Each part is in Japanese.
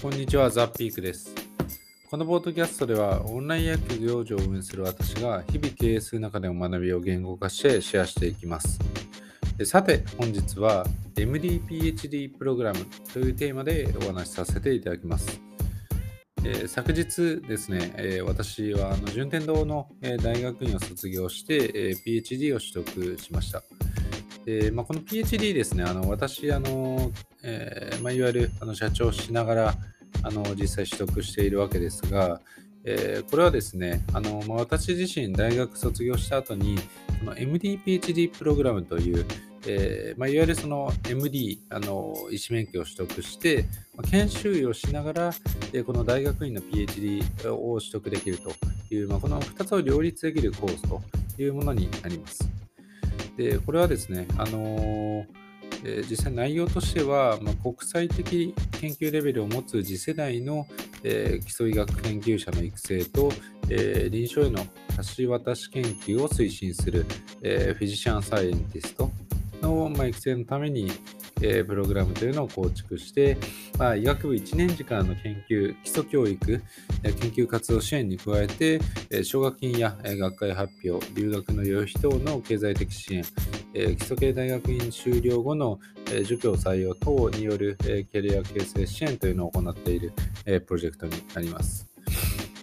こんにちは、ザ・ピークです。このポッドキャストでは、オンライン野球業場を運営する私が、日々経営する中での学びを言語化してシェアしていきます。さて、本日は MD-PhD プログラムというテーマでお話しさせていただきます。えー昨日ですね、えー私はあの順天堂の、えー大学院を卒業して、え PhD を取得しました。でまあ、この PhD ですね、あの私、あのえーまあ、いわゆるあの社長しながらあの実際取得しているわけですが、えーこれはですね、あのまあ、私自身大学卒業した後に、この MD-PhD プログラムという、えーまあ、いわゆるその MD、あの医師免許を取得して、まあ研修医をしながら、えーこの大学院の PhD を取得できるという、まあ、この2つを両立できるコースというものになります。で、これはですね、あのえ実際内容としては、まあ、国際的研究レベルを持つ次世代の、えー基礎医学研究者の育成と、えー臨床への橋渡し研究を推進する、えーフィジシャンサイエンティストの、まあ、育成のために、えプログラムというのを構築して、まあ、医学部1年時間の研究、基礎教育、え研究活動支援に加えて、え奨学金や、え学会発表、留学の予費等の経済的支援、え基礎系大学院修了後の、えー授業採用等による、えキャリア形成支援というのを行っている、えプロジェクトになります。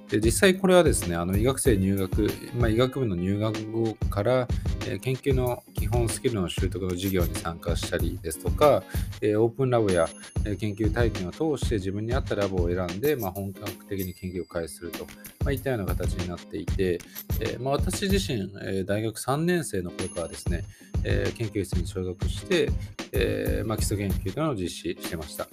で実際これはですね、あの医学生入学、まあ、医学部の入学後から、え研究の基本スキルの習得の授業に参加したりですとか、えオープンラボや、え研究体験を通して自分に合ったラボを選んで、まあ、本格的に研究を開始すると、まあ、いったような形になっていて、えまあ、私自身、え大学3年生の頃からですね、え研究室に所属して、えま、基礎研究というのを実施してました。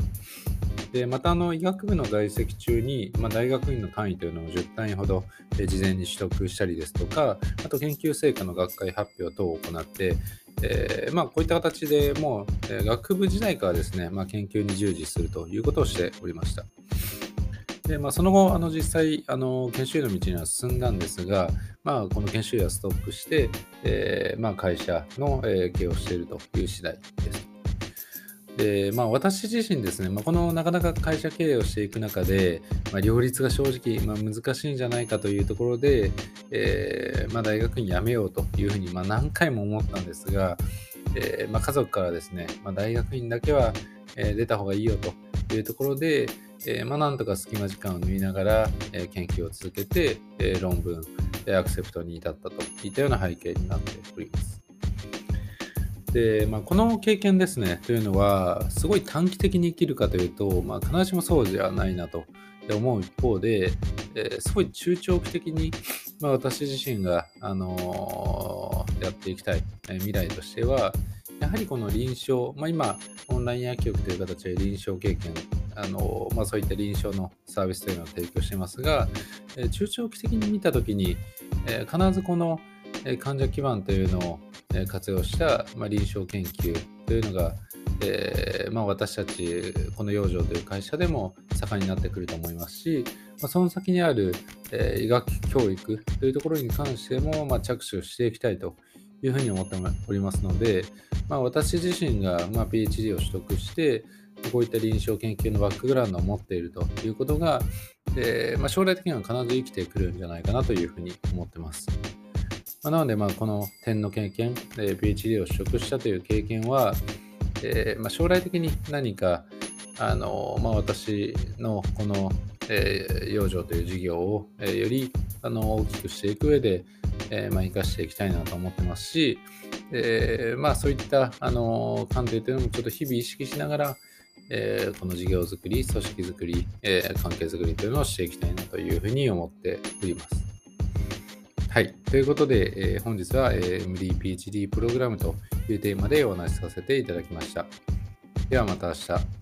でまたあの医学部の在籍中に、まあ、大学院の単位というのを10単位ほど、事前に取得したりですとか、あと研究成果の学会発表等を行って、えーまあ、こういった形でもう、え学部時代からですね、まあ、研究に従事するということをしておりました。でまあ、その後、あの実際あの、研修医の道には進んだんですが、まあ、この研修医はストップして、えーまあ、会社の、え経営をしているという次第です。でまあ、私自身ですね、まあ、このなかなか会社経営をしていく中で、まあ、両立が正直、まあ、難しいんじゃないかというところで、えーまあ、大学院辞めようというふうに、ま、何回も思ったんですが、えーま、家族からですね、ま、大学院だけは、出た方がいいよというところで、えーま、なんとか隙間時間を縫いながら、研究を続けて、論文、アクセプトに至ったといったような背景になっております。で、まあ、この経験ですね、というのは、すごい短期的に生きるかというと、まあ、必ずしもそうじゃないなと思う一方で、えーすごい中長期的に、まあ、私自身が、あのーやっていきたい、えー未来としては、やはりこの臨床、まあ、今、オンライン薬局という形で臨床経験、あのまあ、そういった臨床のサービスというのを提供してますが、え中長期的に見たときに、え必ずこの、患者基盤というのを活用した、ま、臨床研究というのが、えーまあ、私たちこの養生という会社でも盛んになってくると思いますし、まあ、その先にある、えー医学教育というところに関しても、まあ、着手していきたいというふうに思っておりますので、ま、私自身が、ま、PhD を取得してこういった臨床研究のバックグラウンドを持っているということが、えーま、将来的には必ず生きてくるんじゃないかなというふうに思ってます。まあ、なので、この点の経験、えー PhD を取得したという経験は、えーまあ、将来的に何か、あのまあ、私のこの、えー養生という事業を、えーよりあの大きくしていく上で、えーまあ、生かしていきたいなと思ってますし、えーまあ、そういった、あの観点というのもちょっと日々意識しながら、えーこの事業づくり、組織づくり、えー関係づくりというのをしていきたいなというふうに思っております。はい。ということで、えー本日は、えー MD-PhD プログラムというテーマでお話しさせていただきました。ではまた明日。